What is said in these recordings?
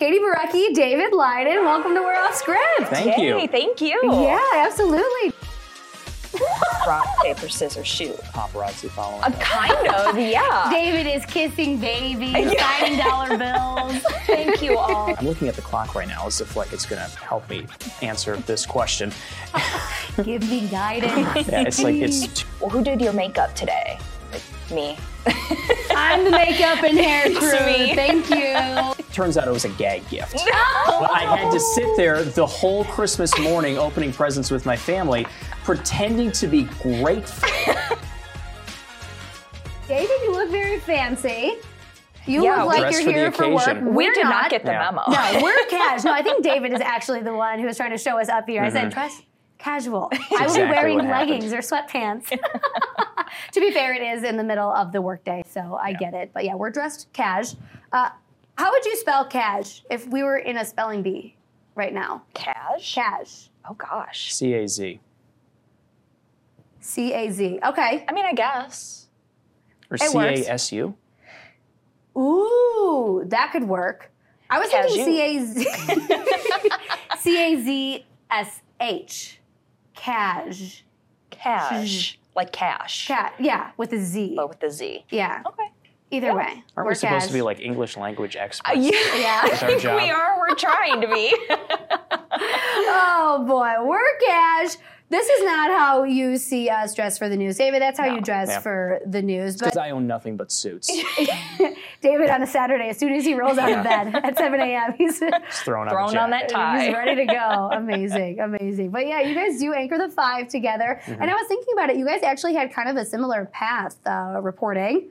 Katie Birecki, David Lyden, welcome to We're Off Script. Thank Yay, you. thank you. Yeah, absolutely. Rock, paper, scissors, shoot. Paparazzi following. Uh, kind of, yeah. David is kissing babies, signing dollar bills. Thank you all. I'm looking at the clock right now as if like it's gonna help me answer this question. Give me guidance. Yeah, it's like it's Well, who did your makeup today? Like me. I'm the makeup and hair crew. Thank you. Turns out it was a gag gift. But I had to sit there the whole Christmas morning opening presents with my family, pretending to be grateful. David, you look very fancy. You Yeah, look like dressed you're for the here for work. occasion. We We're did not, get the Yeah. memo. No, we're cash. No, I think David is actually the one who was trying to show us up here. I said, dress casual. I will be exactly wearing what happened. leggings or sweatpants. to be fair, it is in the middle of the workday, so I get it. But yeah, we're dressed cash. Uh, how would you spell cash if we were in a spelling bee right now? Cash? Cash. Oh gosh. C A Z C A Z. Okay. I mean, I guess. or It C works. A S U. Ooh, that could work. I was thinking C A Cashew. Z C A Z S H. Cash. Cash. Like cash. Cat. Yeah, with a Z. But with the Z. Yeah. Okay. Either Yeah. way. Aren't we're supposed cash. to be like English language Uh, experts? yeah, Yeah. I think job. we are. We're trying to be. Oh boy, we're cash. This is not how you see us dress for the news, David. That's how No. you dress Yeah. for the news. Because But I own nothing but suits. David on a Saturday, as soon as he rolls out of bed at 7 a.m., he's thrown, throwing on, Throwing the on jacket. that tie. He's ready to go. Amazing, amazing. But yeah, you guys do anchor the five together. Mm-hmm. And I was thinking about it. You guys actually had kind of a similar path uh, reporting,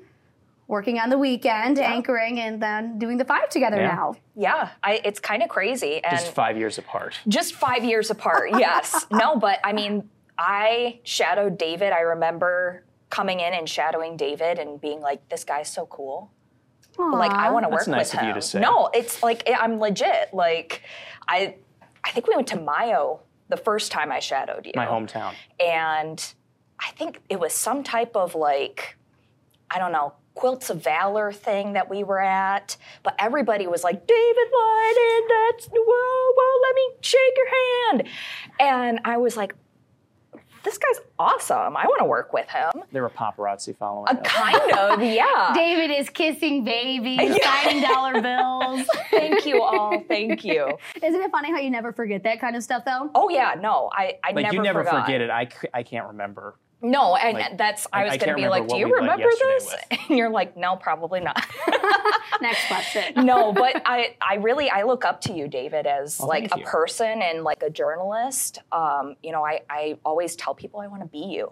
working on the weekend, anchoring, and then doing the five together Yeah. now. yeah, I, it's kind of crazy. And Just five years apart. Just five years apart, yes. no, but I mean, I shadowed David. I remember coming in and shadowing David and being like, this guy's so cool. Like, I want to work nice with of you him. to say. No, it's like, I'm legit. Like, I, I think we went to Mio the first time I shadowed you. My hometown. and I think it was some type of like, I don't know, Quilts of Valor thing that we were at. But everybody was like, David Lyden, that's, whoa, whoa, let me shake your hand. And I was like, this guy's awesome. I want to work with him. There were paparazzi following Uh, us. kind of, yeah. David is kissing babies, signing dollar bills. Thank you all. Thank you. Isn't it funny how you never forget that kind of stuff, though? Oh yeah, no, I, I Like never you never forgot. forget it. I I can't remember. No, and Like, that's I- was going to be like, do you remember this? And you're like, no, probably not. Next question. no, but I, I really, I look up to you, David, as Oh, like a you. person and like a journalist. Um, you know, I, I always tell people I want to be you.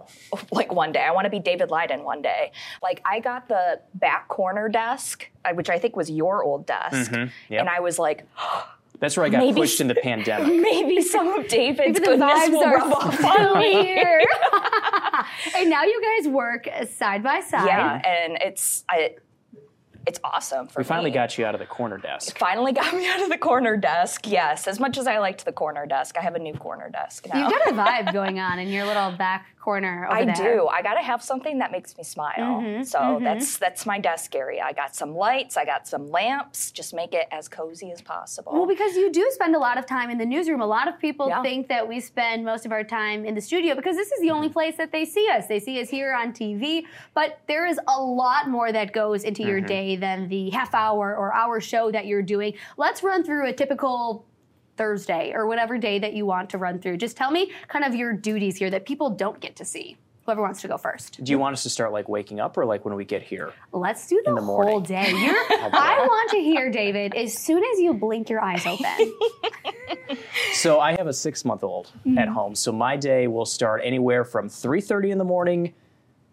like one day, I want to be David Lyden one day. Like I got the back corner desk, uh, which I think was your old desk, Mhm, yep. and I was like, That's where I got Maybe pushed in the pandemic. maybe some of David's the goodness vibes will are rub off on me. here. and now you guys work side by side. Yeah, and it's I, it's awesome for We finally me. got you out of the corner desk. finally got me out of the corner desk. Yes, as much as I liked the corner desk, I have a new corner desk now. You've got a vibe going on in your little back corner over I there. do. I gotta have something that makes me smile. Mhm, so mhm. that's that's my desk area. I got some lights. I got some lamps. Just make it as cozy as possible. Well, because you do spend a lot of time in the newsroom. A lot of people Yeah. think that we spend most of our time in the studio because this is the only place that they see us. They see us here on TV, but there is a lot more that goes into your day than the half hour or hour show that you're doing. Let's run through a typical Thursday or whatever day that you want to run through. Just tell me kind of your duties here that people don't get to see. Whoever wants to go first. Do you want us to start like waking up or like when we get here? Let's do the, the whole day. I want to hear, David, as soon as you blink your eyes open. So I have a six month old at mm-hmm. home. So my day will start anywhere from 3:30 in the morning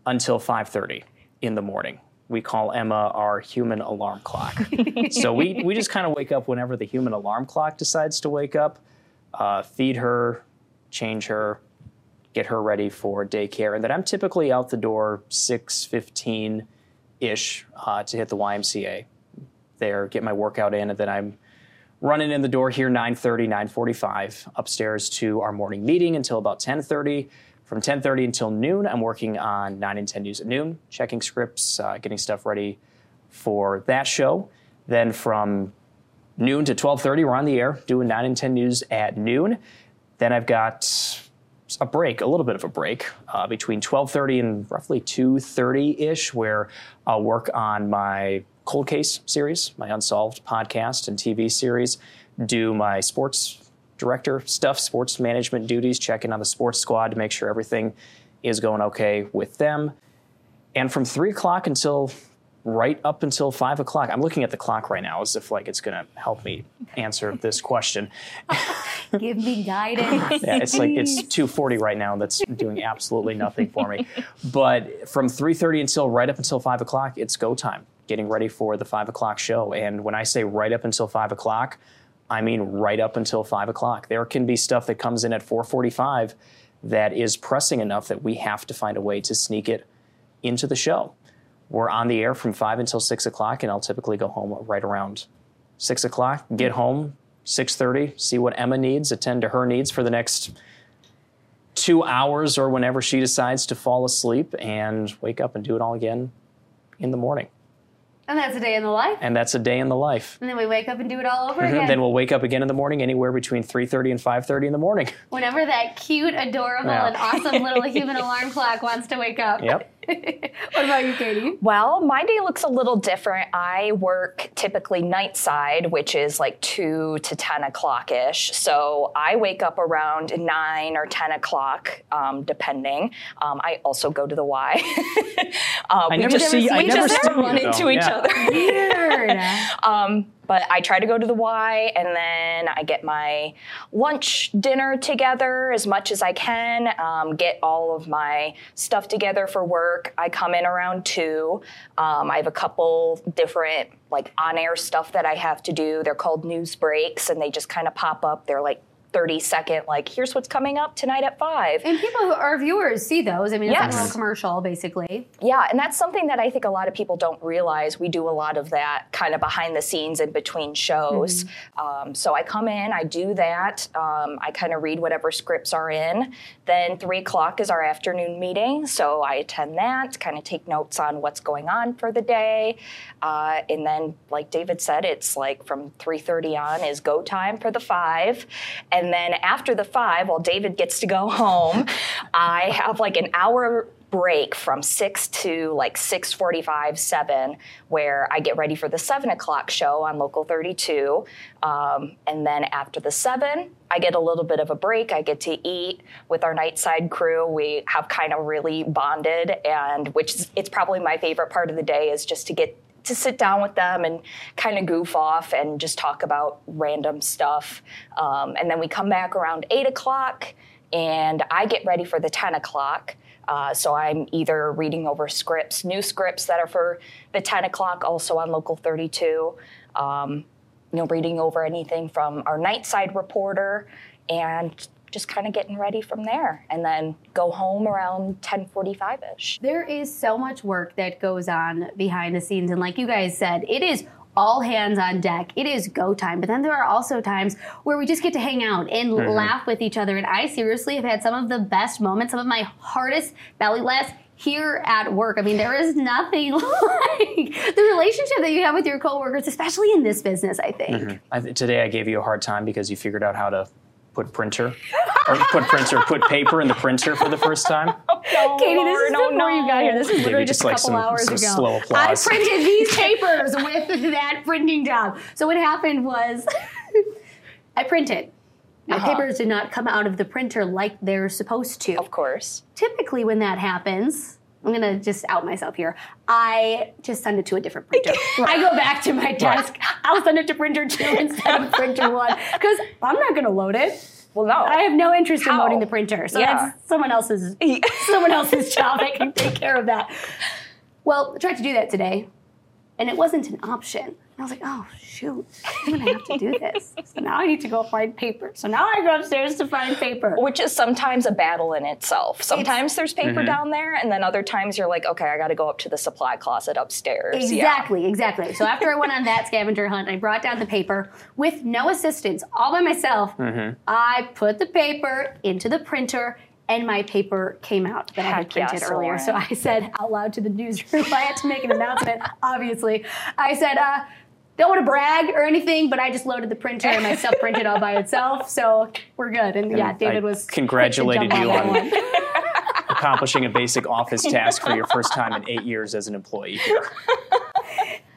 until 5:30 in the morning. We call Emma our human alarm clock. so we, we just kind of wake up whenever the human alarm clock decides to wake up, uh, feed her, change her, get her ready for daycare, and then I'm typically out the door 6:15 ish uh, to hit the YMCA. There, get my workout in, and then I'm running in the door here 9.30 9.45 upstairs to our morning meeting until about 10.30 from 10.30 until noon i'm working on 9 and 10 news at noon checking scripts uh, getting stuff ready for that show then from noon to 12:30, we're on the air doing 9 and 10 news at noon. Then I've got a break, a little bit of a break uh, between 12:30 and roughly 2:30 ish, where I'll work on my cold case series, my unsolved podcast and TV series, do my sports director stuff, sports management duties, checking on the sports squad to make sure everything is going okay with them. And from three o'clock until right up until five o'clock. I'm looking at the clock right now as if like it's going to help me answer this question. Give me guidance. yeah, it's like it's 2:40 right now. That's doing absolutely nothing for me. But from 3:30 until right up until five o'clock, it's go time. Getting ready for the five o'clock show. And when I say right up until five o'clock, I mean right up until five o'clock. There can be stuff that comes in at 4:45 that is pressing enough that we have to find a way to sneak it into the show. We're on the air from five until six o'clock, and I'll typically go home right around six o'clock. Get home six thirty, see what Emma needs, attend to her needs for the next two hours or whenever she decides to fall asleep, and wake up and do it all again in the morning. And that's a day in the life. And that's a day in the life. And then we wake up and do it all over mm-hmm. again. Then we'll wake up again in the morning, anywhere between 3:30 and 5:30 in the morning. Whenever that cute, adorable, yeah. and awesome little human alarm clock wants to wake up. Yep. what about you, Katie? Well, my day looks a little different. I work typically night side, which is like 2 to 10 o'clock ish. So I wake up around 9 or 10 o'clock, um, depending. Um, I also go to the Y. uh, I never see, I never just run into each yeah. other. Weird. um, but I try to go to the Y and then I get my lunch dinner together as much as I can, um, get all of my stuff together for work. I come in around two. Um, I have a couple different like on air stuff that I have to do. They're called news breaks and they just kind of pop up. They're like 30 second, like, here's what's coming up tonight at five. And people who are viewers see those. I mean, it's yes. a commercial, basically. Yeah, and that's something that I think a lot of people don't realize. We do a lot of that kind of behind the scenes in between shows. Mm-hmm. Um, so I come in, I do that. Um, I kind of read whatever scripts are in. Then three o'clock is our afternoon meeting, so I attend that, kind of take notes on what's going on for the day. Uh, and then, like David said, it's like from 3.30 on is go time for the five. And and then after the five, while David gets to go home, I have like an hour break from 6 to like 6.45 7 where i get ready for the 7 o'clock show on local 32 um, and then after the 7 i get a little bit of a break. I get to eat with our nightside crew. We have kind of really bonded and which is, it's probably my favorite part of the day is just to get to sit down with them and kind of goof off and just talk about random stuff. Um, and then we come back around eight o'clock, and I get ready for the ten o'clock. Uh, so I'm either reading over scripts, new scripts that are for the 10 o'clock, also on Local 32. Um, you know, reading over anything from our nightside reporter and just kind of getting ready from there and then go home around 10:45ish. There is so much work that goes on behind the scenes and like you guys said, it is all hands on deck. It is go time. But then there are also times where we just get to hang out and mm-hmm. laugh with each other. And I seriously have had some of the best moments, some of my hardest belly laughs here at work. I mean, there is nothing like the relationship that you have with your coworkers, especially in this business, I think. Mm-hmm. I, today I gave you a hard time because you figured out how to put printer or put printer, put paper in the printer for the first time. No, Katie, this is no, before no. you got here. This is literally just, just, a couple some, hours some ago. Slow applause. I printed these papers with that printing job. So what happened was I printed. My uh-huh. papers did not come out of the printer like they're supposed to. Of course. Typically, when that happens, I'm gonna just out myself here. I just send it to a different printer. I go back to my desk. Right. I'll send it to printer two instead of printer one because I'm not gonna load it. Well, no. I have no interest How? in loading the printer, so yeah. that's someone else's someone else's job. I can take care of that. Well, I tried to do that today, and it wasn't an option. I was like, oh, shoot, I'm gonna have to do this. So now I need to go find paper. So now I go upstairs to find paper. Which is sometimes a battle in itself. Sometimes it's, there's paper mm-hmm. down there, and then other times you're like, okay, I gotta go up to the supply closet upstairs. Exactly, yeah. exactly. So after I went on that scavenger hunt, I brought down the paper with no assistance, all by myself. Mm-hmm. I put the paper into the printer and my paper came out that Heck I had printed yes, earlier. So I said out loud to the newsroom, I had to make an announcement, obviously. I said, uh, don't want to brag or anything, but I just loaded the printer and my stuff printed all by itself, so we're good. And, yeah, David I was congratulated you that on accomplishing a basic office task for your first time in eight years as an employee here.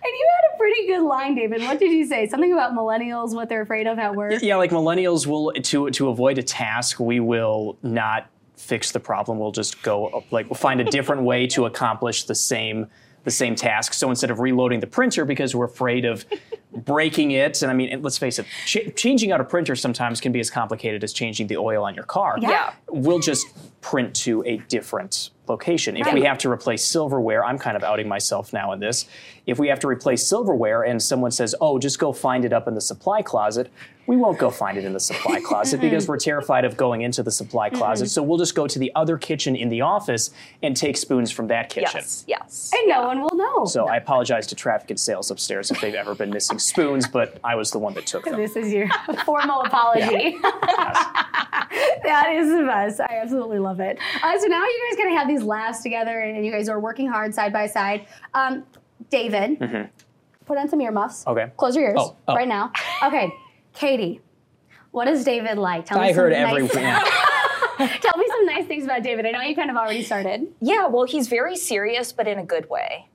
And you had a pretty good line, David. What did you say? Something about millennials, what they're afraid of at work. Yeah, like millennials will to to avoid a task, we will not fix the problem. We'll just go like we'll find a different way to accomplish the same the same task. So instead of reloading the printer because we're afraid of breaking it, and I mean, let's face it, ch- changing out a printer sometimes can be as complicated as changing the oil on your car. Yeah. Yeah. We'll just print to a different location. If we have to replace silverware, I'm kind of outing myself now in this. If we have to replace silverware and someone says, "Oh, just go find it up in the supply closet," we won't go find it in the supply closet because we're terrified of going into the supply closet. So we'll just go to the other kitchen in the office and take spoons from that kitchen. Yes, yes. And no one will know. So I apologize to traffic and sales upstairs if they've ever been missing spoons, but I was the one that took them. This is your formal apology. that is the best. I absolutely love it. Uh, so now you guys kind of have these labs together, and you guys are working hard side by side. Um, David, put on some earmuffs. Mm-hmm. Okay. Close your ears Oh, oh. right now. Okay, Katie, what is David like? Tell me I some heard nice. Tell me some nice things about David. I know you kind of already started. Yeah, well, he's very serious, but in a good way.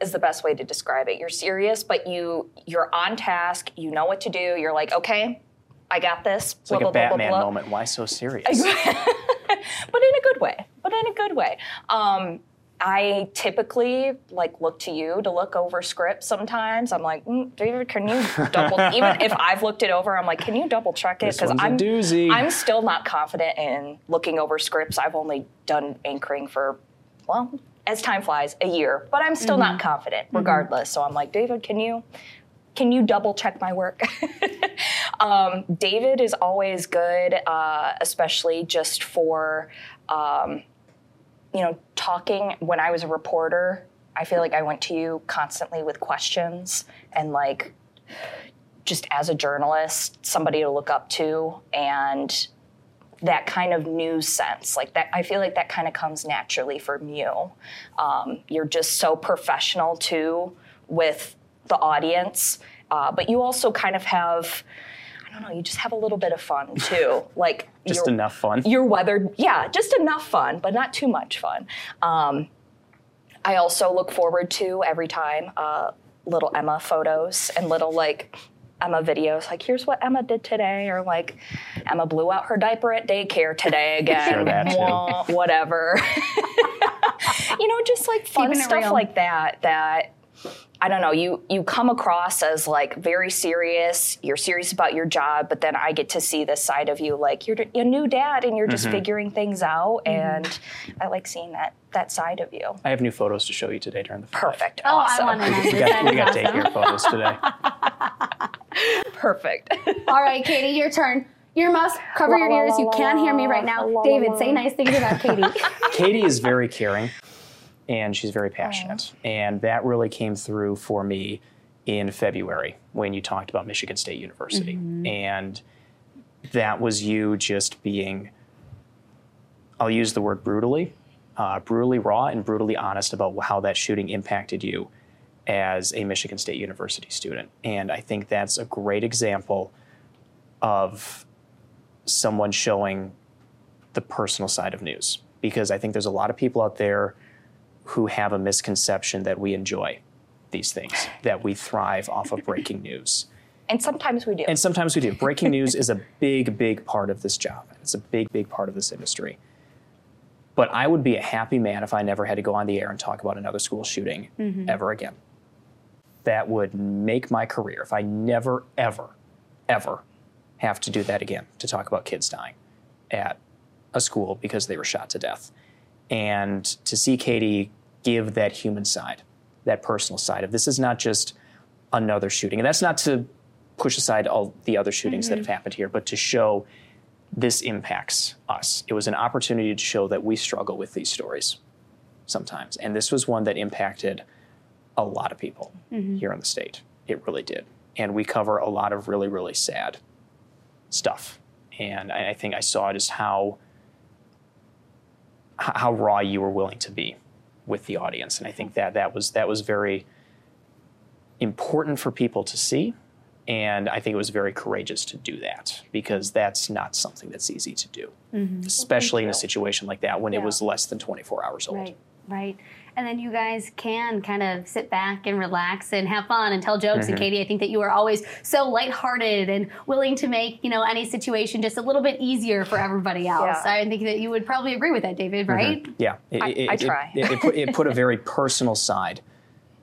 Is the best way to describe it. You're serious, but you you're on task. You know what to do. You're like, okay, I got this. It's like a Batman moment. Why so serious? but in a good way. But in a good way. Um, I typically like look to you to look over scripts. Sometimes I'm like, mm, David, can you double? even if I've looked it over, I'm like, can you double check it? Because I'm doozy. I'm still not confident in looking over scripts. I've only done anchoring for well, as time flies, a year, but I'm still not confident regardless. So I'm like, David, can you can you double check my work? um, David is always good, uh, especially just for, um, you know, talking. When I was a reporter, I feel like I went to you constantly with questions and like just as a journalist, somebody to look up to and that kind of news sense like that i feel like that kind of comes naturally from you um, you're just so professional too with the audience uh, but you also kind of have i don't know you just have a little bit of fun too like Just you're- enough fun. you're weathered yeah just enough fun but not too much fun um, i also look forward to every time uh, little emma photos and little like emma videos like here's what emma did today or like emma blew out her diaper at daycare today again Sure, that too. Wah, whatever you know just like fun Keeping stuff like that that I don't know, you you come across as like very serious, you're serious about your job, but then I get to see this side of you like you're a new dad and you're just Mm-hmm. figuring things out and I like seeing that that side of you. I have new photos to show you today during the. Perfect. Oh, awesome. I want to know. We got, we got That is awesome. daycare photos today. Perfect. All right, Katie, your turn. Earmuffs, cover your ears. You can't hear me right now. David, say nice things about Katie. Katie is very caring and she's very passionate. And that really came through for me in February when you talked about Michigan State University. And that was you just being, I'll use the word brutally, uh, brutally raw and brutally honest about how that shooting impacted you as a Michigan State University student. And I think that's a great example of someone showing the personal side of news because I think there's a lot of people out there who have a misconception that we enjoy these things, that we thrive off of breaking news. and sometimes we do. And sometimes we do. Breaking news is a big, big part of this job. It's a big, big part of this industry. But I would be a happy man if I never had to go on the air and talk about another school shooting mm-hmm. ever again. That would make my career if I never, ever, ever have to do that again to talk about kids dying at a school because they were shot to death. And to see Katie give that human side, that personal side of this is not just another shooting. And that's not to push aside all the other shootings that mm-hmm. have happened here, but to show this impacts us. It was an opportunity to show that we struggle with these stories sometimes. And this was one that impacted a lot of people mm-hmm. here in the state. It really did. And we cover a lot of really, really sad stuff. And I I think I saw just how how raw you were willing to be with the audience. And I think that that was that was very important for people to see. And I think it was very courageous to do that because that's not something that's easy to do, mm-hmm. especially in a situation like that when it was less than 24 hours old. Right, right. And then you guys can kind of sit back and relax and have fun and tell jokes. Mm-hmm. And Katie, I think that you are always so lighthearted and willing to make you know any situation just a little bit easier for everybody else. Yeah. I think that you would probably agree with that, David. Mm-hmm. Right? Yeah, it, I- it- I it- try. It, it put, it put a very personal side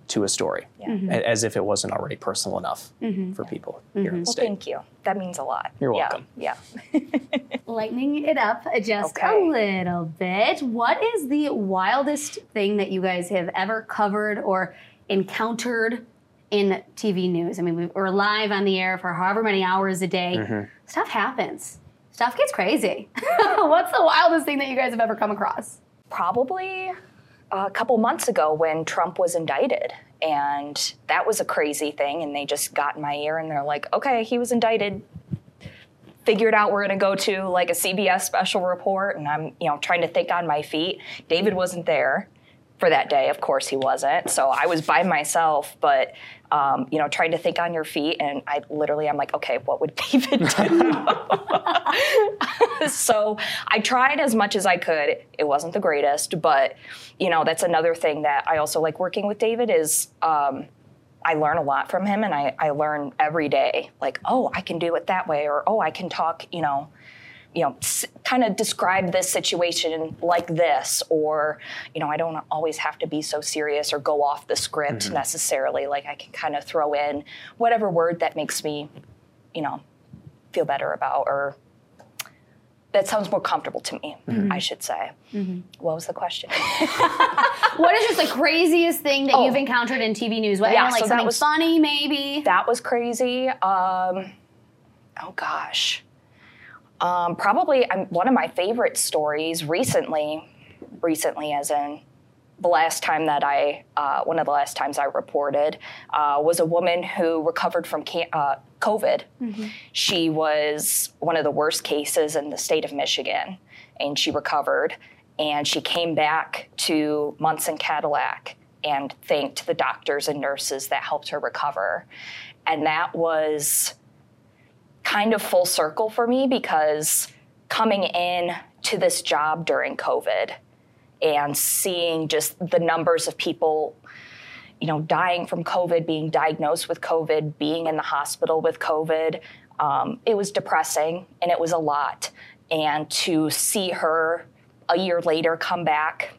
to a story, Yeah. Mm-hmm. as if it wasn't already personal enough for people here in the Well, state. thank you. That means a lot. You're Yeah, welcome. Yeah. Lightening it up just a little bit. What is the wildest thing that you guys have ever covered or encountered in TV news? I mean, we- we're live on the air for however many hours a day. Mm-hmm. Stuff happens. Stuff gets crazy. What's the wildest thing that you guys have ever come across? Probably a couple months ago when Trump was indicted. And that was a crazy thing. And they just got in my ear and they're like, okay, he was indicted. Figured out we're going to go to like a CBS special report. And I'm, you know, trying to think on my feet. David wasn't there for that day. Of course, he wasn't. So I was by myself, but, um, you know, trying to think on your feet. And I literally, I'm like, okay, what would David do? so I tried as much as I could. It wasn't the greatest, but you know that's another thing that I also like working with David is um, I learn a lot from him, and I, I learn every day. Like, oh, I can do it that way, or oh, I can talk. You know, you know, s- kind of describe this situation like this, or you know, I don't always have to be so serious or go off the script mm-hmm. necessarily. Like I can kind of throw in whatever word that makes me, you know, feel better about or that sounds more comfortable to me, mm-hmm. I should say. Mm-hmm. What was the question? What is just the craziest thing that Oh. you've encountered in TV news? What, Yeah, like so that something was- funny, maybe? that was crazy. Um, oh gosh. Um, probably um, one of my favorite stories recently, recently as in the last time that I, uh, one of the last times I reported, uh, was a woman who recovered from can- uh, COVID. She was one of the worst cases in the state of Michigan, and she recovered. And she came back to Munson Cadillac and thanked the doctors and nurses that helped her recover. And that was kind of full circle for me because coming in to this job during COVID and seeing just the numbers of people you know dying from covid being diagnosed with covid being in the hospital with covid um, it was depressing and it was a lot. And to see her a year later come back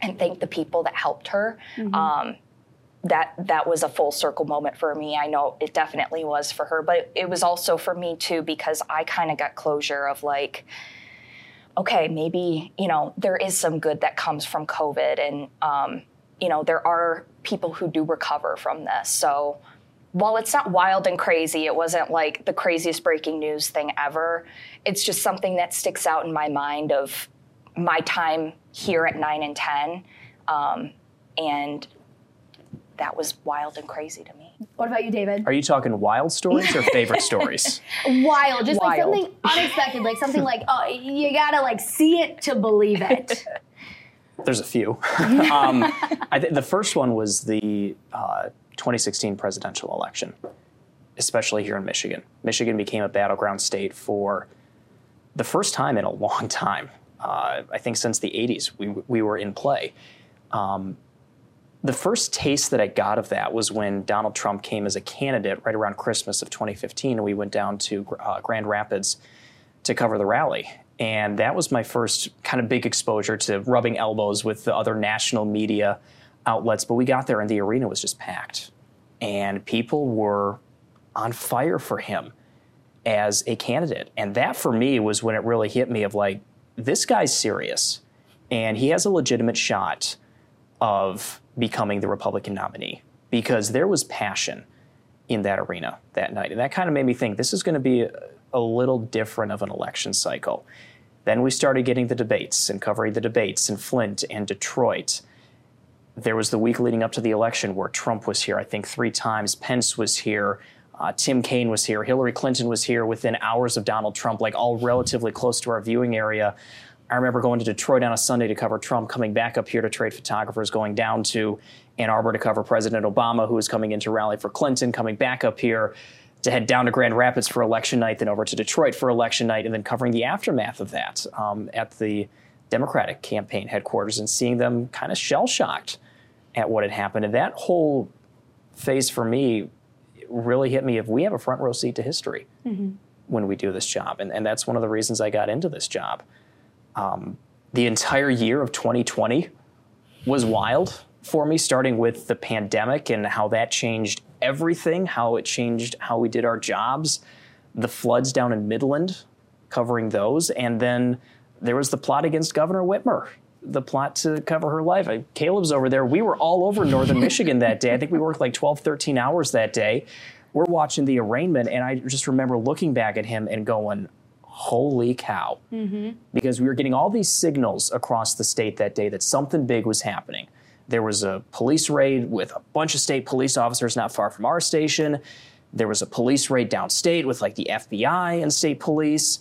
and thank the people that helped her um, that that was a full circle moment for me. I know it definitely was for her, but it was also for me too because I kind of got closure of like, okay, maybe you know there is some good that comes from COVID, and um, you know there are people who do recover from this. So while it's not wild and crazy, it wasn't like the craziest breaking news thing ever. It's just something that sticks out in my mind of my time here at nine and ten, um, and that was wild and crazy to me. What about you, David? Are you talking wild stories or favorite stories? Wild, just like something unexpected, like something like oh, you gotta like see it to believe it. There's a few. um, I th- the first one was the uh, 2016 presidential election, especially here in Michigan. Michigan became a battleground state for the first time in a long time. Uh, I think since the 80s, we, we were in play. Um, the first taste that I got of that was when Donald Trump came as a candidate right around Christmas of 2015, and we went down to uh, Grand Rapids to cover the rally. And that was my first kind of big exposure to rubbing elbows with the other national media outlets. But we got there and the arena was just packed. And people were on fire for him as a candidate. And that for me was when it really hit me of like, this guy's serious and he has a legitimate shot of becoming the Republican nominee because there was passion in that arena that night. And that kind of made me think this is going to be a, little different of an election cycle. Then we started getting the debates and covering the debates in Flint and Detroit. There was the week leading up to the election where Trump was here, I think, three times. Pence was here. Uh, Tim Kaine was here. Hillary Clinton was here within hours of Donald Trump, like all relatively close to our viewing area. I remember going to Detroit on a Sunday to cover Trump, coming back up here to trade photographers, going down to Ann Arbor to cover President Obama, who was coming in to rally for Clinton, coming back up here to head down to Grand Rapids for election night, then over to Detroit for election night, and then covering the aftermath of that um, at the Democratic campaign headquarters and seeing them kind of shell shocked at what had happened. And that whole phase for me really hit me if we have a front row seat to history mm-hmm. when we do this job. And, and that's one of the reasons I got into this job. Um, the entire year of 2020 was wild for me, starting with the pandemic and how that changed everything, how it changed how we did our jobs, the floods down in Midland, covering those, and then there was the plot against Governor Whitmer, the plot to cover her life. I, Caleb's over there. We were all over northern Michigan that day. I think we worked like 12, 13 hours that day. We're watching the arraignment, and I just remember looking back at him and going, holy cow. Mm-hmm. Because we were getting all these signals across the state that day that something big was happening. There was a police raid with a bunch of state police officers not far from our station. There was a police raid downstate with like the FBI and state police.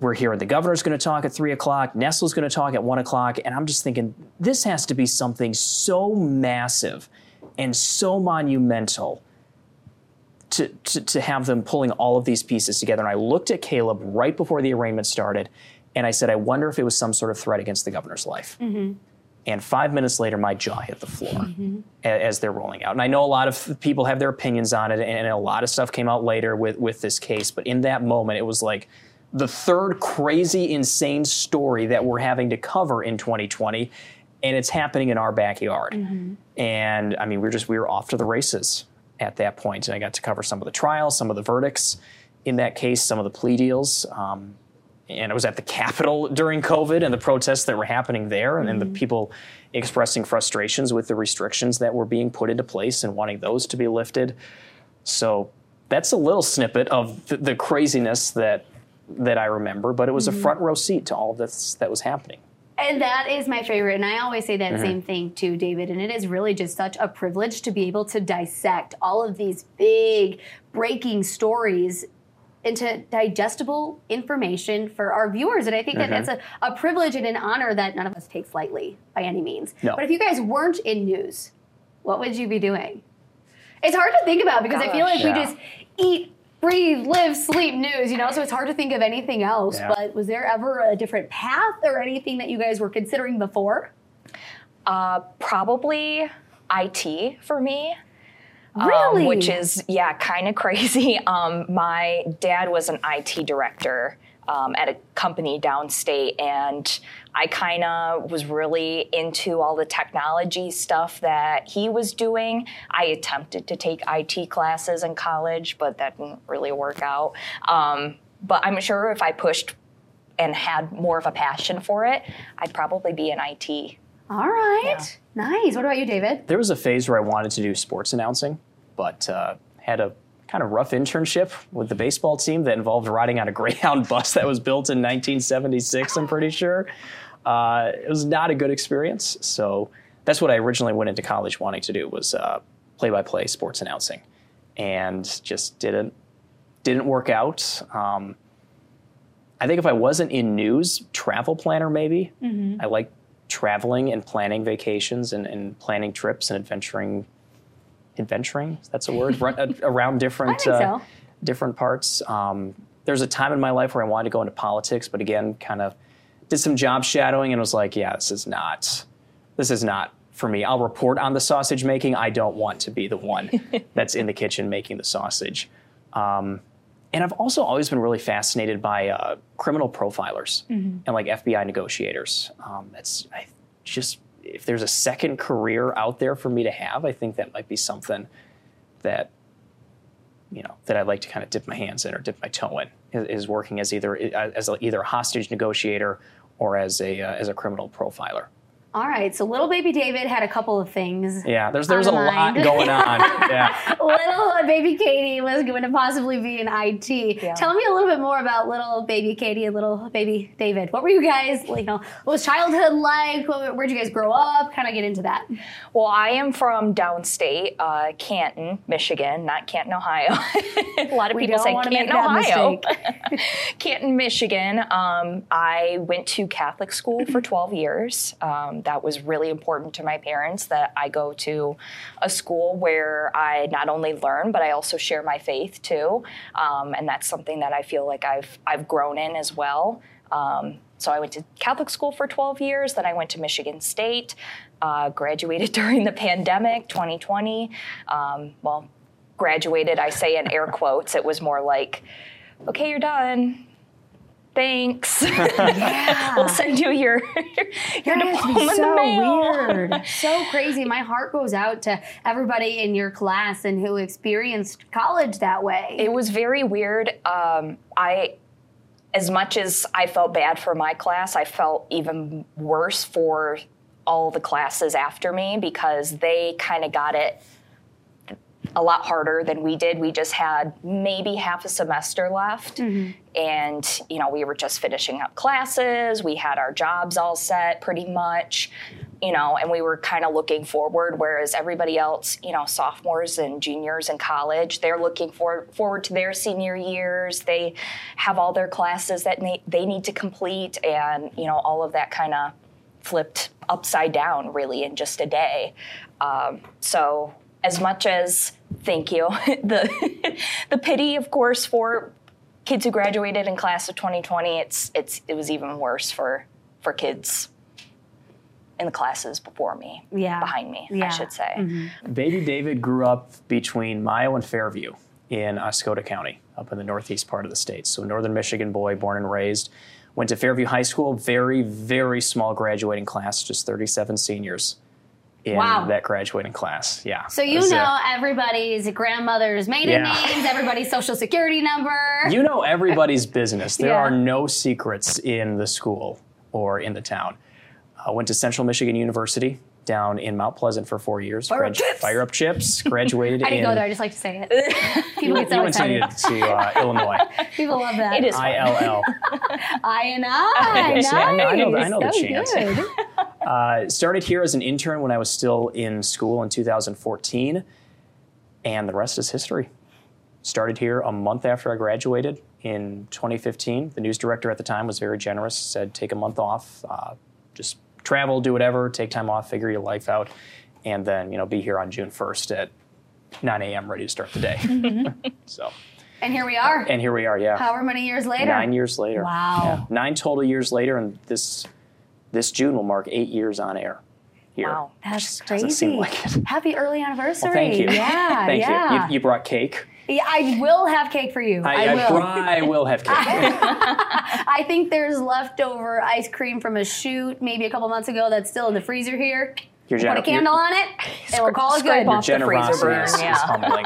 We're hearing the governor's going to talk at three o'clock. Nessel's going to talk at one o'clock. And I'm just thinking, this has to be something so massive and so monumental to, to, to have them pulling all of these pieces together. And I looked at Caleb right before the arraignment started and I said, I wonder if it was some sort of threat against the governor's life. Mm-hmm. And five minutes later, my jaw hit the floor mm-hmm. as they're rolling out. And I know a lot of people have their opinions on it, and a lot of stuff came out later with, with this case. But in that moment, it was like the third crazy, insane story that we're having to cover in 2020, and it's happening in our backyard. Mm-hmm. And I mean, we are just we were off to the races at that point, and I got to cover some of the trials, some of the verdicts in that case, some of the plea deals. Um, and I was at the Capitol during COVID and the protests that were happening there, and, mm-hmm. the people expressing frustrations with the restrictions that were being put into place and wanting those to be lifted. So that's a little snippet of the, the craziness that that I remember, but it was mm-hmm. a front row seat to all of this that was happening. And that is my favorite. And I always say that mm-hmm. same thing too, David. And it is really just such a privilege to be able to dissect all of these big breaking stories into digestible information for our viewers. And I think that mm-hmm. that's a, a privilege and an honor that none of us takes lightly by any means. No. But if you guys weren't in news, what would you be doing? It's hard to think about because Gosh, I feel like yeah. we just eat, breathe, live, sleep news, you know, so it's hard to think of anything else. Yeah. But was there ever a different path or anything that you guys were considering before? Uh, probably IT for me. Really? Um, which is, yeah, kind of crazy. Um, my dad was an IT director um, at a company downstate, and I kind of was really into all the technology stuff that he was doing. I attempted to take IT classes in college, but that didn't really work out. Um, but I'm sure if I pushed and had more of a passion for it, I'd probably be in IT. All right. Yeah. Nice. What about you, David? There was a phase where I wanted to do sports announcing, but uh, had a kind of rough internship with the baseball team that involved riding on a Greyhound bus that was built in 1976, I'm pretty sure. Uh, it was not a good experience. So that's what I originally went into college wanting to do was uh, play-by-play sports announcing, and just didn't didn't work out. Um, I think if I wasn't in news, travel planner maybe. Mm-hmm. I like traveling and planning vacations and, and, planning trips and adventuring. Adventuring, that's a word, uh, around different uh, so. different parts. Um, there's a time in my life where I wanted to go into politics, but again, kind of did some job shadowing and was like, yeah, this is not, this is not for me. I'll report on the sausage making. I don't want to be the one that's in the kitchen making the sausage. Um, and I've also always been really fascinated by uh, criminal profilers mm-hmm. and like FBI negotiators. Um, that's I just if there's a second career out there for me to have, I think that might be something that you know that I'd like to kind of dip my hands in or dip my toe in is, is working as either as either a hostage negotiator or as a uh, as a criminal profiler. All right, so little baby David had a couple of things. Yeah, there's there's a mind. lot going on. Yeah. little baby Katie was going to possibly be in IT. Yeah. Tell me a little bit more about little baby Katie and little baby David. What were you guys, you know, what was childhood like? Where'd you guys grow up? Kind of get into that. Well, I am from downstate, uh, Canton, Michigan, not Canton, Ohio. a lot of we people say Canton, Ohio. Canton, Michigan. Um, I went to Catholic school for 12 years. Um, that was really important to my parents that I go to a school where I not only learn, but I also share my faith too. Um, and that's something that I feel like I've, I've grown in as well. Um, so I went to Catholic school for 12 years, then I went to Michigan State, uh, graduated during the pandemic, 2020. Um, well, graduated, I say in air quotes, it was more like, okay, you're done thanks. Yeah. we'll send you your your That has to diploma in the so mail. weird, so crazy. My heart goes out to everybody in your class and who experienced college that way. It was very weird. Um, I, as much as I felt bad for my class, I felt even worse for all the classes after me because they kind of got it a lot harder than we did. We just had maybe half a semester left. And, you know, we were just finishing up classes. We had our jobs all set pretty much, you know, and we were kind of looking forward. Whereas everybody else, you know, sophomores and juniors in college, they're looking for, forward to their senior years. They have all their classes that they, they need to complete. And, you know, all of that kind of flipped upside down really in just a day. Um, so as much as thank you, the the pity, of course, for kids who graduated in class of 2020, it's it's it was even worse for for kids in the classes before me, Yeah. behind me, Yeah. I should say. Mm-hmm. Baby David grew up between Mio and Fairview in Oscoda County, up in the northeast part of the state. So, northern Michigan boy, born and raised. Went to Fairview High School, very, very small graduating class, just 37 seniors in Wow. that graduating class. Yeah. so you was, uh, know everybody's grandmother's maiden Yeah. names, everybody's social security number. you know everybody's business. There Yeah. are no secrets in the school or in the town. I went to Central Michigan University down in Mount Pleasant for four years. Fire up chips. Fire up chips. Graduated I didn't in. go there. I just like to say it. People get so you went to, excited. to uh, Illinois. People love that. It is I L L. I and I. I know- I know the- I know the nice. chant. So good. Uh, started here as an intern when I was still in school in 2014, and the rest is history. Started here a month after I graduated in 2015. The news director at the time was very generous, said take a month off, uh, just travel, do whatever, take time off, figure your life out, and then you know be here on June 1st at 9 a.m. ready to start the day. so, And here we are. and here we are. Yeah, However many years later. nine years later. Wow. Yeah. Nine total years later, and this this June will mark eight years on air. Here. Wow. That's Just crazy. seem like it. Happy early anniversary. Well, thank you. Yeah, thank yeah. you. you. You brought cake. Yeah, I will have cake for you. I, I, will. brought- I will have cake. I think there's leftover ice cream from a shoot maybe a couple months ago that's still in the freezer here. Your Put a candle your- on it, and we'll call it good. off the freezer generosity burn, is, is yeah. humbling.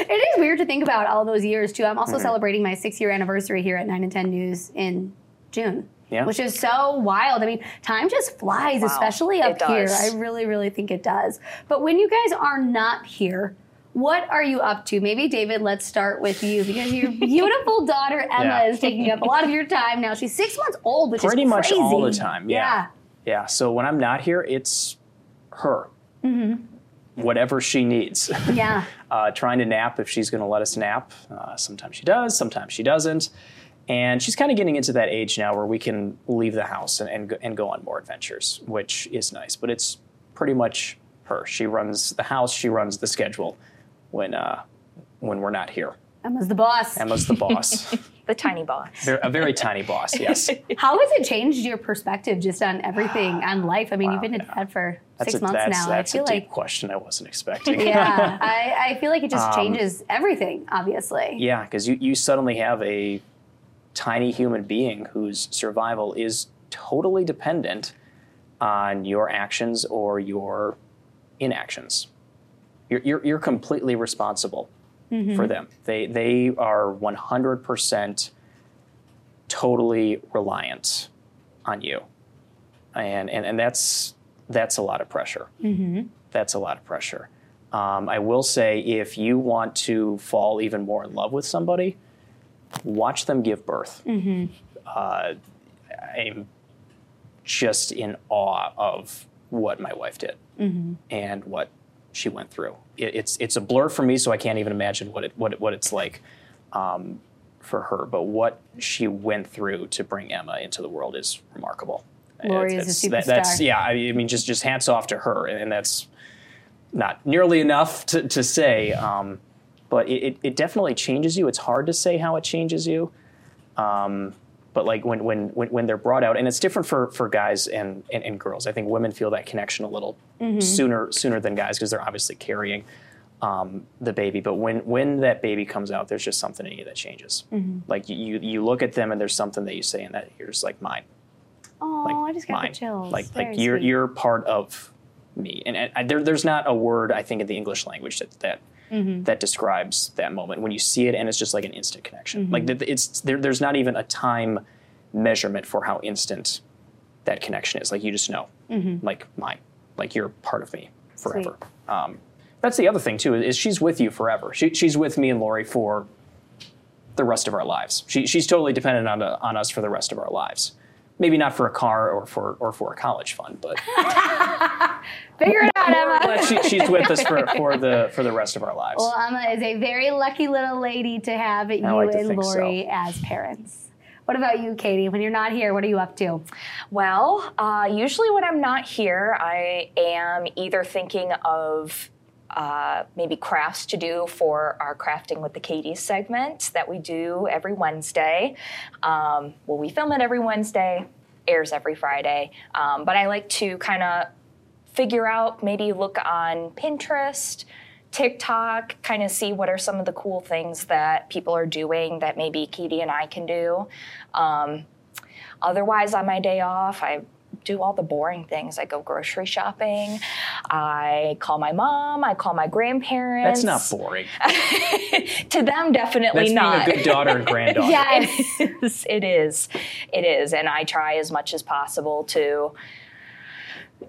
It is weird to think about all those years too. I'm also Mm-hmm. celebrating my six year anniversary here at 9 and 10 News in June. Yeah. Which is so wild. I mean, time just flies, Wow. especially up here. I really, really think it does. But when you guys are not here, what are you up to? Maybe David, let's start with you because your beautiful daughter Emma Yeah. is taking up a lot of your time now. She's six months old, which Pretty is pretty much all the time. Yeah. Yeah. So when I'm not here, it's her. Whatever she needs. Yeah. Yeah. uh, trying to nap if she's going to let us nap. Uh, sometimes she does, sometimes she doesn't. And she's kind of getting into that age now where we can leave the house and, and, go, and go on more adventures, which is nice. But it's pretty much her. She runs the house, she runs the schedule when, uh, when we're not here. Emma's the boss. Emma's the boss. The tiny boss. A very tiny boss, yes. How has it changed your perspective just on everything, on life? I mean, you've been a dad for That's six a, months that's, now. That's I feel a deep like question I wasn't expecting. yeah, I, I feel like it just changes everything, obviously. Um, Yeah, because you, you suddenly have a tiny human being whose survival is totally dependent on your actions or your inactions. You're, you're, you're completely responsible for them. They, they are 100% totally reliant on you. And, and, and that's, that's a lot of pressure. That's a lot of pressure. Um, I will say, if you want to fall even more in love with somebody, watch them give birth. Uh, I'm just in awe of what my wife did and what she went through. It, it's it's a blur for me, so I can't even imagine what it what it, what it's like um, for her. But what she went through to bring Emma into the world is remarkable. Lori is a That- superstar. that's yeah. I mean, just just hats off to her, and that's not nearly enough to, to say. Um, but it, it, it definitely changes you. It's hard to say how it changes you. Um, but like when, when when when they're brought out, and it's different for for guys and and, and girls. I think women feel that connection a little Mm-hmm. sooner sooner than guys because they're obviously carrying um, the baby. But when when that baby comes out, there's just something in you that changes. Mm-hmm. Like you you- look at them and there's something that you say in that here's like mine Oh, like I just got mine. the chills. Like Very like you're sweet. you're part of me, and, and I, there, there's not a word I think in the English language that that Mm-hmm. that describes that moment when you see it, and it's just like an instant connection. Mm-hmm. Like th- it's there, there's not even a time measurement for how instant that connection is. Like you just know, Mm-hmm. like mine, like you're part of me forever. Um, that's the other thing too is she's with you forever. She, she's with me and Lori for the rest of our lives. She, she's totally dependent on, on us for the rest of our lives. Maybe not for a car or for or for a college fund, but, Figure it out, Emma. but she, she's with us for, for the for the rest of our lives. Well, Emma is a very lucky little lady to have you like and think so. Lori as parents. What about you, Katie? When you're not here, what are you up to? Well, uh, usually when I'm not here, I am either thinking of uh, maybe crafts to do for our Crafting with the Katie's segment that we do every Wednesday. Um, well, we film it every Wednesday, airs every Friday. Um, but I like to kind of figure out, maybe look on Pinterest, TikTok, kind of see what are some of the cool things that people are doing that maybe Katie and I can do. Um, otherwise, on my day off, I do all the boring things. I go grocery shopping. I call my mom. I call my grandparents. That's not boring. to them, definitely That's not. being a good daughter and granddaughter. Yes. it is. It is. It is. And I try as much as possible to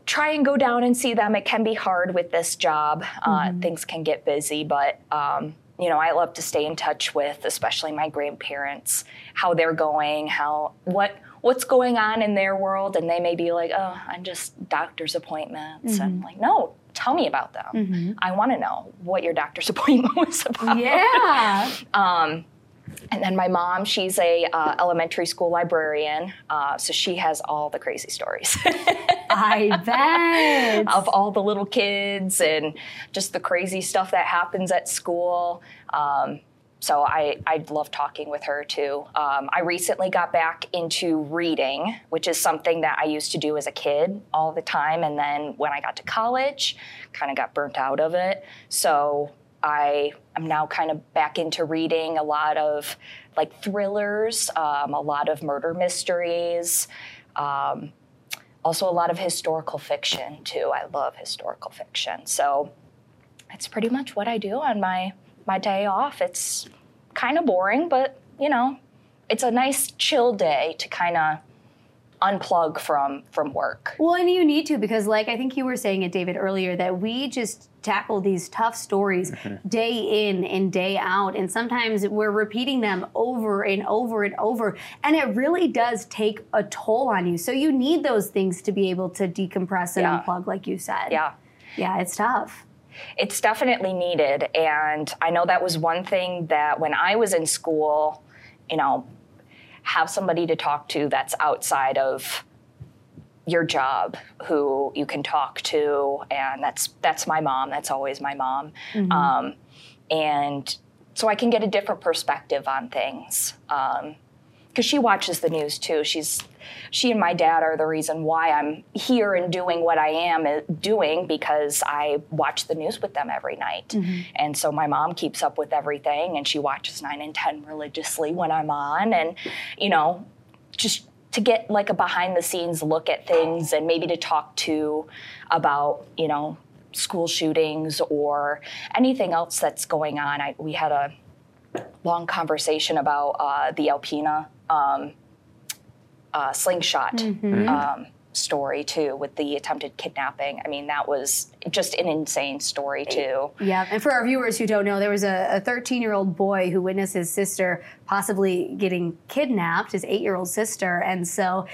try and go down and see them. It can be hard with this job. Uh, things can get busy, but um, you know, I love to stay in touch with, especially my grandparents, how they're going, how what what's going on in their world, and they may be like, "Oh, I'm just doctor's appointments." And I'm like, "No, tell me about them. I want to know what your doctor's appointment was about." Yeah. Um, and then my mom, she's a uh, elementary school librarian, uh, so she has all the crazy stories I bet. of all the little kids and just the crazy stuff that happens at school. Um, so I, I love talking with her too. Um, I recently got back into reading, which is something that I used to do as a kid all the time. And then when I got to college, kind of got burnt out of it. So I am now kind of back into reading a lot of like thrillers, um, a lot of murder mysteries. Um, also a lot of historical fiction too. I love historical fiction. So that's pretty much what I do on my my day off. It's kind of boring, but you know, it's a nice chill day to kind of unplug from from work. Well, and you need to because, like I think you were saying it, David, earlier, that we just tackle these tough stories mm-hmm. day in and day out, and sometimes we're repeating them over and over and over, and it really does take a toll on you. So you need those things to be able to decompress and Yeah. unplug, like you said. Yeah. yeah, it's tough. It's definitely needed. And I know that was one thing that when I was in school, you know, have somebody to talk to that's outside of your job who you can talk to. And that's that's my mom. That's always my mom. Um, and so i can get a different perspective on things because she watches the news too. She's she and my dad are the reason why i'm here and doing what i am uh, doing because i watch the news with them every night. And so my mom keeps up with everything and she watches 9 and 10 religiously when i'm on. And you know just to get like a behind the scenes look at things and maybe to talk to about you know school shootings or anything else that's going on. I, we had a long conversation about uh, the Alpena um, uh, slingshot um, story too with the attempted kidnapping. I mean that was just an insane story too. Yeah, and for our viewers who don't know, there was a 13 year old boy who witnessed his sister possibly getting kidnapped, his eight year old sister. And so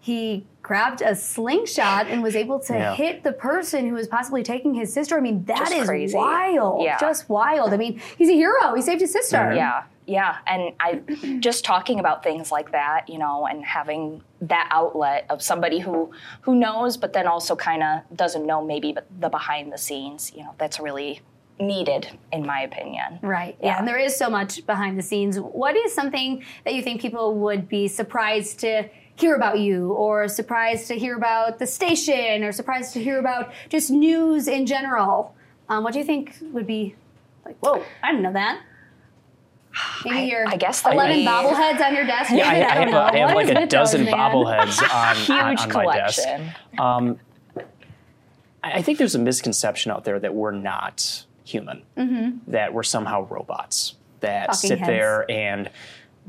he grabbed a slingshot and was able to Yeah. hit the person who was possibly taking his sister. I mean, that Just is crazy. wild. Yeah. Just wild. I mean, he's a hero. He saved his sister. Mm-hmm. yeah yeah and i just talking about things like that you know and having that outlet of somebody who who knows but then also kind of doesn't know maybe but the behind the scenes you know that's really needed in my opinion Right. Yeah. And there is so much behind the scenes. What is something that you think people would be surprised to hear about you, or surprised to hear about the station, or surprised to hear about just news in general? Um, what do you think would be like, whoa, I didn't know that? Maybe I- your I guess that 11 we- bobbleheads on your desk? Yeah, I, I don't have, a, I have like a dozen man? bobbleheads on, on, huge on my desk. collection Um, I I think there's a misconception out there that we're not human, that we're somehow robots that Mm-hmm. Talking sit heads. there and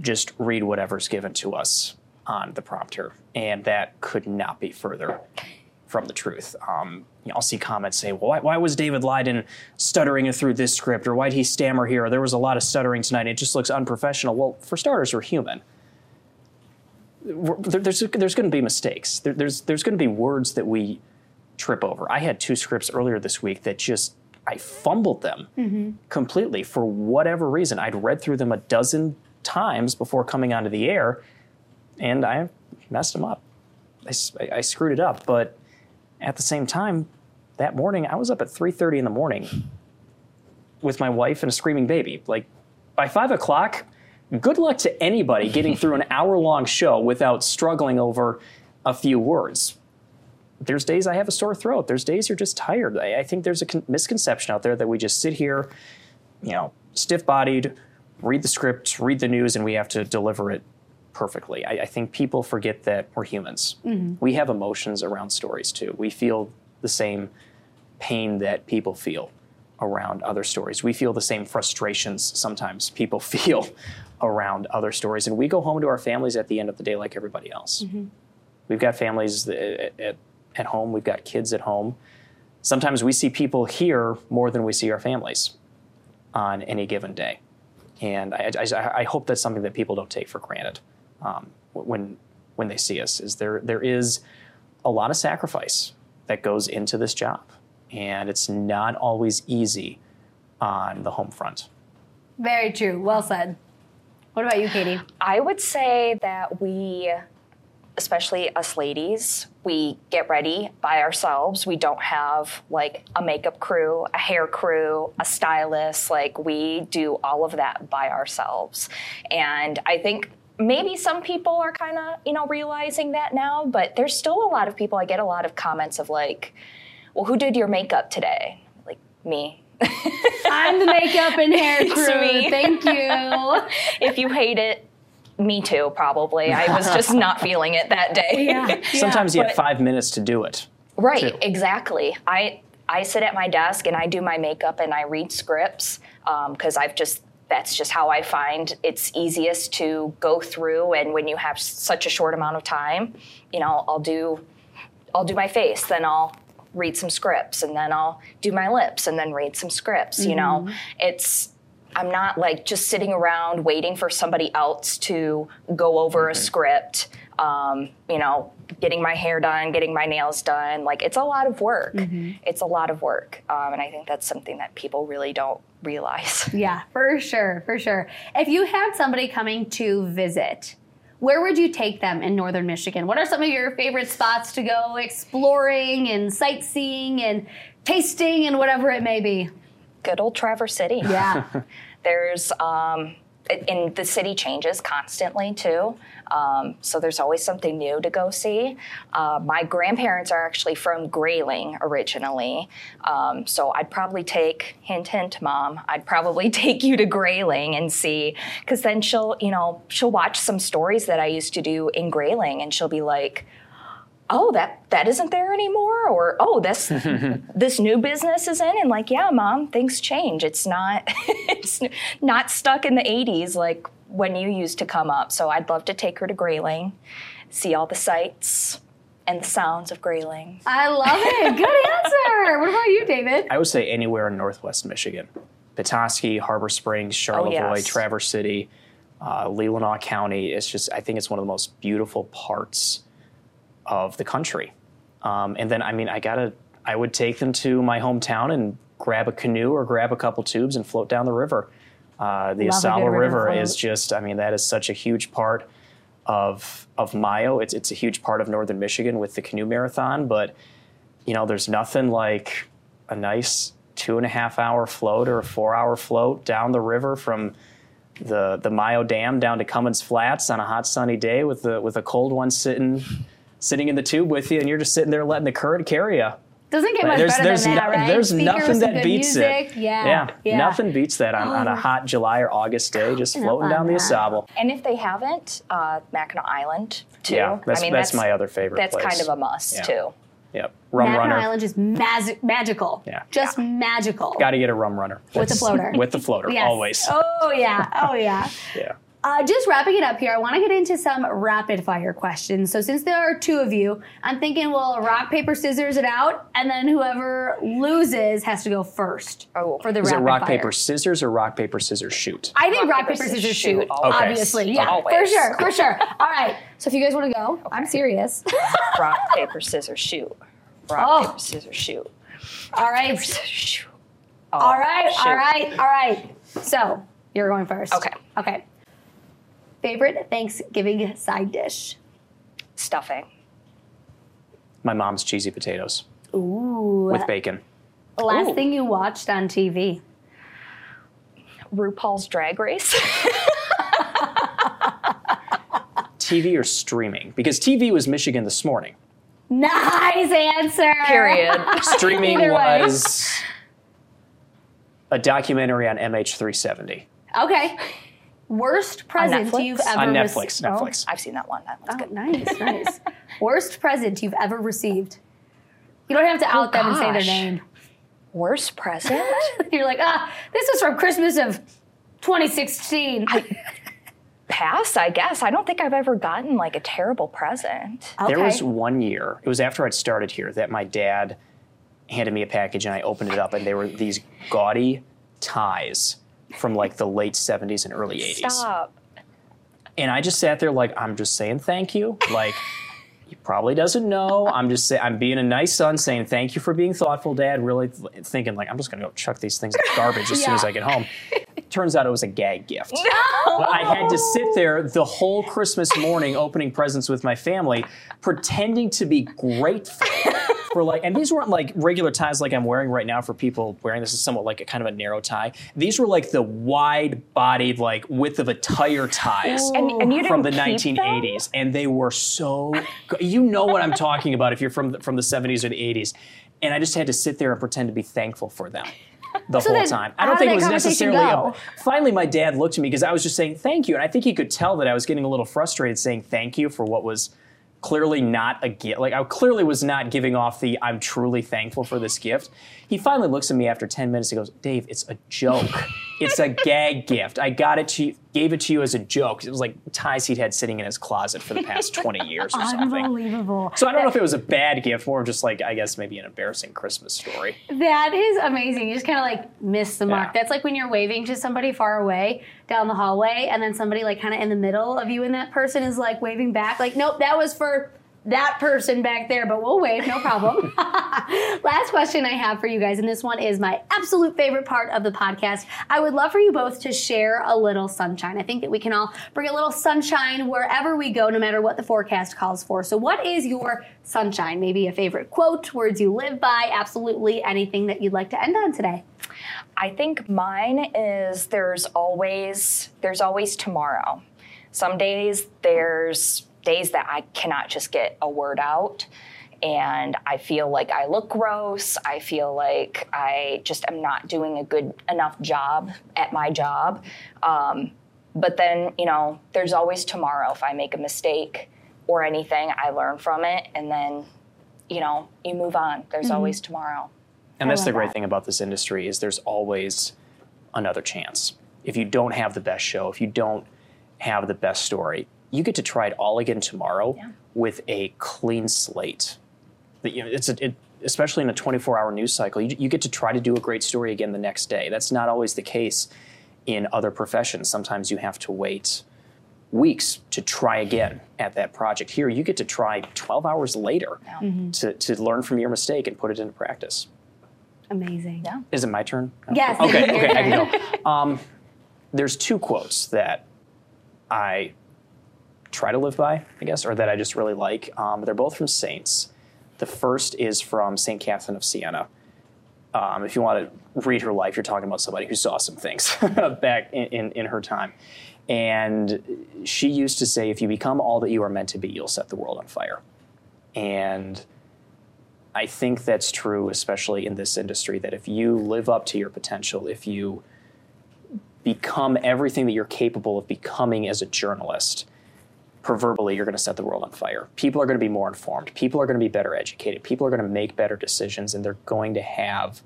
just read whatever's given to us on the prompter, and that could not be further from the truth. Um, you know, I'll see comments say, "Well, why, why was David Lyden stuttering through this script, or why did he stammer here? Or there was a lot of stuttering tonight. It just looks unprofessional." Well, for starters, we're human we're- there- there's there's going to be mistakes. There, there's there's going to be words that we trip over. I had two scripts earlier this week that just I fumbled them completely for whatever reason. I'd read through them a dozen times before coming onto the air, and I messed them up. I screwed it up. But at the same time, that morning I was up at 3:30 in the morning with my wife and a screaming baby. Like by five o'clock, good luck to anybody getting through an hour long show without struggling over a few words. There's days I have a sore throat. There's days you're just tired. I, I think there's a con- misconception out there that we just sit here, you know, stiff bodied, read the script, read the news, and we have to deliver it perfectly. I, I think people forget that we're humans. Mm-hmm. We have emotions around stories too. We feel the same pain that people feel around other stories. We feel the same frustrations sometimes people feel around other stories. And we go home to our families at the end of the day like everybody else. Mm-hmm. We've got families at, at, at home, we've got kids at home. Sometimes we see people here more than we see our families on any given day. And I, I, I hope that's something that people don't take for granted um, when, when they see us, is there, there is a lot of sacrifice that goes into this job. And it's not always easy on the home front. Very true. Well said. What about you, Katie? I would say that we, especially us ladies, we get ready by ourselves. We don't have like a makeup crew, a hair crew, a stylist. Like we do all of that by ourselves. And I think maybe some people are kind of, you know, realizing that now, but there's still a lot of people, I get a lot of comments of like, well, who did your makeup today? Like me. I'm the makeup and hair crew. me. Thank you. if you hate it, me too, probably. I was just not feeling it that day. Yeah. Sometimes you have five minutes to do it. Right, too. exactly. I I sit at my desk and I do my makeup and I read scripts um, because I've just that's just how I find it's easiest to go through. And when you have such a short amount of time, you know, I'll do I'll do my face, then I'll read some scripts, and then I'll do my lips, and then read some scripts. You know, it's I'm not like just sitting around waiting for somebody else to go over a script. Um, you know, getting my hair done, getting my nails done. Like it's a lot of work. It's a lot of work, um, and I think that's something that people really don't realize. Yeah, for sure, for sure. If you had somebody coming to visit, where would you take them in northern Michigan? What are some of your favorite spots to go exploring and sightseeing and tasting and whatever it may be? Good old Traverse City. Yeah. There's um, and the city changes constantly too. Um, so there's always something new to go see. Uh, my grandparents are actually from Grayling originally, um, so I'd probably take hint hint mom. I'd probably take you to Grayling and see because then she'll you know she'll watch some stories that I used to do in Grayling and she'll be like. Oh, that that isn't there anymore, or oh, this this new business is in, and like, yeah, mom, things change. It's not it's not stuck in the '80s like when you used to come up. So I'd love to take her to Grayling, see all the sights and the sounds of Grayling. I love it. Good answer. What about you, David? I would say anywhere in Northwest Michigan. Petoskey, Harbor Springs, Charlevoix, yes. Traverse City, uh, Leelanau County. It's just, I think it's one of the most beautiful parts of the country. Um, and then, I mean, I gotta, I would take them to my hometown and grab a canoe or grab a couple tubes and float down the river Uh, the Love a river River is just, I mean, that is such a huge part of of Mio. It's it's a huge part of northern Michigan with the canoe marathon, but you know, there's nothing like a nice two and a half hour float or a four hour float down the river from the the Mio Dam down to Comins Flats on a hot sunny day with the with a cold one sitting sitting in the tube with you, and you're just sitting there letting the current carry you. Doesn't get much There's better there's than that, no- right? there's Speaker nothing that beats music. it. Yeah, Yeah, nothing beats that on, on a Oh. hot July or August day, just floating on down the that. Au Sable. And if they haven't, uh, Mackinac Island too. Yeah, that's, I mean, that's my other favorite That's place. kind of a must Yeah. too. Yep, rum Mackinac runner. Island is magic, magical. Yeah. Just magical. Got to get a rum runner With the floater. With the floater, Yes. always. Oh yeah. Oh yeah. Yeah. Uh, just wrapping it up here, I want to get into some rapid fire questions. So, since there are two of you, I'm thinking we'll rock, paper, scissors it out, and then whoever loses has to go first Oh. for the Is it rapid rock fire. paper scissors or rock paper scissors shoot? I think rock, Rock, paper, paper, scissors, scissors, shoot. shoot. Okay. Obviously, yeah, for sure, for sure. All right. So, if you guys want to go, I'm serious. Rock, paper, scissors, shoot. Rock, Oh. paper, scissors, shoot. all right. Shoot. Oh, All right. shoot. All right. All right. So, you're going first. Okay. Okay. Favorite Thanksgiving side dish? Stuffing. My mom's cheesy potatoes Ooh. with bacon. Last Ooh. thing you watched on TV? RuPaul's Drag Race. TV or streaming? Because TV was Michigan this morning. Nice answer. Period. Streaming was a documentary on MH370 Okay. Worst present you've ever received. on rec- Netflix. Oh. Netflix. I've seen that one. That one's Oh, good. nice, nice. Worst present you've ever received. You don't have to out them and say their name. Worst present? You're like, ah, this is from Christmas of 2016. Pass, I guess. I don't think I've ever gotten like a terrible present. There was one year, it was after I'd started here, that my dad handed me a package and I opened it up and there were these gaudy ties from like the late 70s and early 80s. Stop. And I just sat there like, I'm just saying thank you. Like, he probably doesn't know. I'm just saying, I'm being a nice son saying thank you for being thoughtful, Dad. Really th- thinking like, I'm just going to go chuck these things in the garbage as soon as I get home. Turns out it was a gag gift. But I had to sit there the whole Christmas morning opening presents with my family, pretending to be grateful for like, and these weren't like regular ties like I'm wearing right now for people wearing this is somewhat like a kind of a narrow tie. These were like the wide bodied, like width of a tire ties And, and from the keep them? 1980s, and they were so. Good. You know what I'm talking about if you're from the, from the 70s or the 80s, and I just had to sit there and pretend to be thankful for them the So whole time. I don't think it was necessarily. go? A, finally, my dad looked at me because I was just saying thank you, and I think he could tell that I was getting a little frustrated saying thank you for what was clearly not a gift. Like I clearly was not giving off the I'm truly thankful for this gift. He finally looks at me after 10 minutes and goes, Dave, it's a joke. it's a gag gift. I got it to you, gave it to you as a joke. It was like ties he'd had sitting in his closet for the past 20 years or something. Unbelievable. So I don't know if it was a bad gift, more just like I guess maybe an embarrassing Christmas story. That is amazing. You just kind of like miss the mark. Yeah. That's like when you're waving to somebody far away down the hallway, and then somebody like kind of in the middle of you and that person is like waving back. Like, nope, that was for that person back there, but we'll wave, no problem. Last question I have for you guys, and this one is my absolute favorite part of the podcast. I would love for you both to share a little sunshine. I think that we can all bring a little sunshine wherever we go, no matter what the forecast calls for. So, what is your sunshine? Maybe a favorite quote, words you live by, absolutely anything that you'd like to end on today. I think mine is there's always there's always tomorrow. Some days there's days that I cannot just get a word out and I feel like I look gross. I feel like I just am not doing a good enough job at my job. Um, but then, you know, there's always tomorrow. If I make a mistake or anything, I learn from it and then, you know, you move on. There's always tomorrow. And that's the great that. thing about this industry is there's always another chance. If you don't have the best show, if you don't have the best story, you get to try it all again tomorrow with a clean slate. That you know, it's a, it, especially in a 24-hour news cycle, you, you get to try to do a great story again the next day. That's not always the case in other professions. Sometimes you have to wait weeks to try again at that project. Here, you get to try 12 hours later to, to learn from your mistake and put it into practice. Amazing. Yeah. Is it my turn? Yes. Okay, okay, I can go. Um, there's two quotes that I try to live by, I guess, or that I just really like. Um, they're both from saints. The first is from St. Catherine of Siena. Um, if you want to read her life, you're talking about somebody who saw some things back in, in, in her time. And she used to say, if you become all that you are meant to be, you'll set the world on fire. And I think that's true, especially in this industry, that if you live up to your potential, if you become everything that you're capable of becoming as a journalist, proverbially, you're going to set the world on fire. People are going to be more informed. People are going to be better educated. People are going to make better decisions, and they're going to have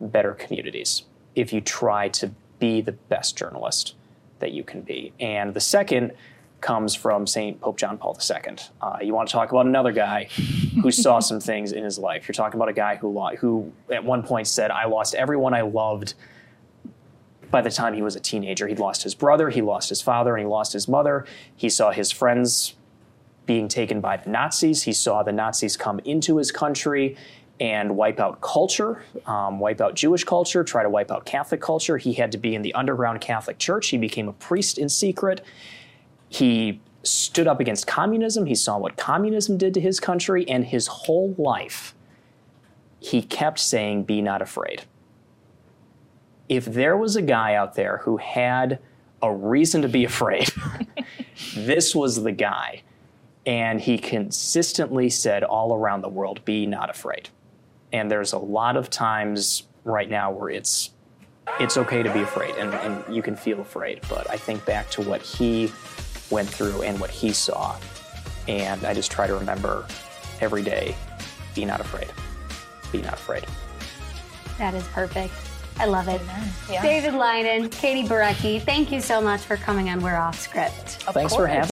better communities if you try to be the best journalist that you can be. And the second comes from St. Pope John Paul II. Uh, you want to talk about another guy who saw some things in his life. You're talking about a guy who, who at one point said, I lost everyone I loved by the time he was a teenager. He'd lost his brother, he lost his father, and he lost his mother. He saw his friends being taken by the Nazis. He saw the Nazis come into his country and wipe out culture, um, wipe out Jewish culture, try to wipe out Catholic culture. He had to be in the underground Catholic Church. He became a priest in secret. He stood up against communism. He saw what communism did to his country, and his whole life, he kept saying, Be not afraid if there was a guy out there who had a reason to be afraid, this was the guy. And he consistently said all around the world, be not afraid. And there's a lot of times right now where it's it's okay to be afraid and, and you can feel afraid. But I think back to what he went through and what he saw. And I just try to remember every day, be not afraid. Be not afraid. That is perfect. I love it. Yeah. David Lyden, Katie Birecki, thank you so much for coming on We're Off Script. Of Thanks for course. having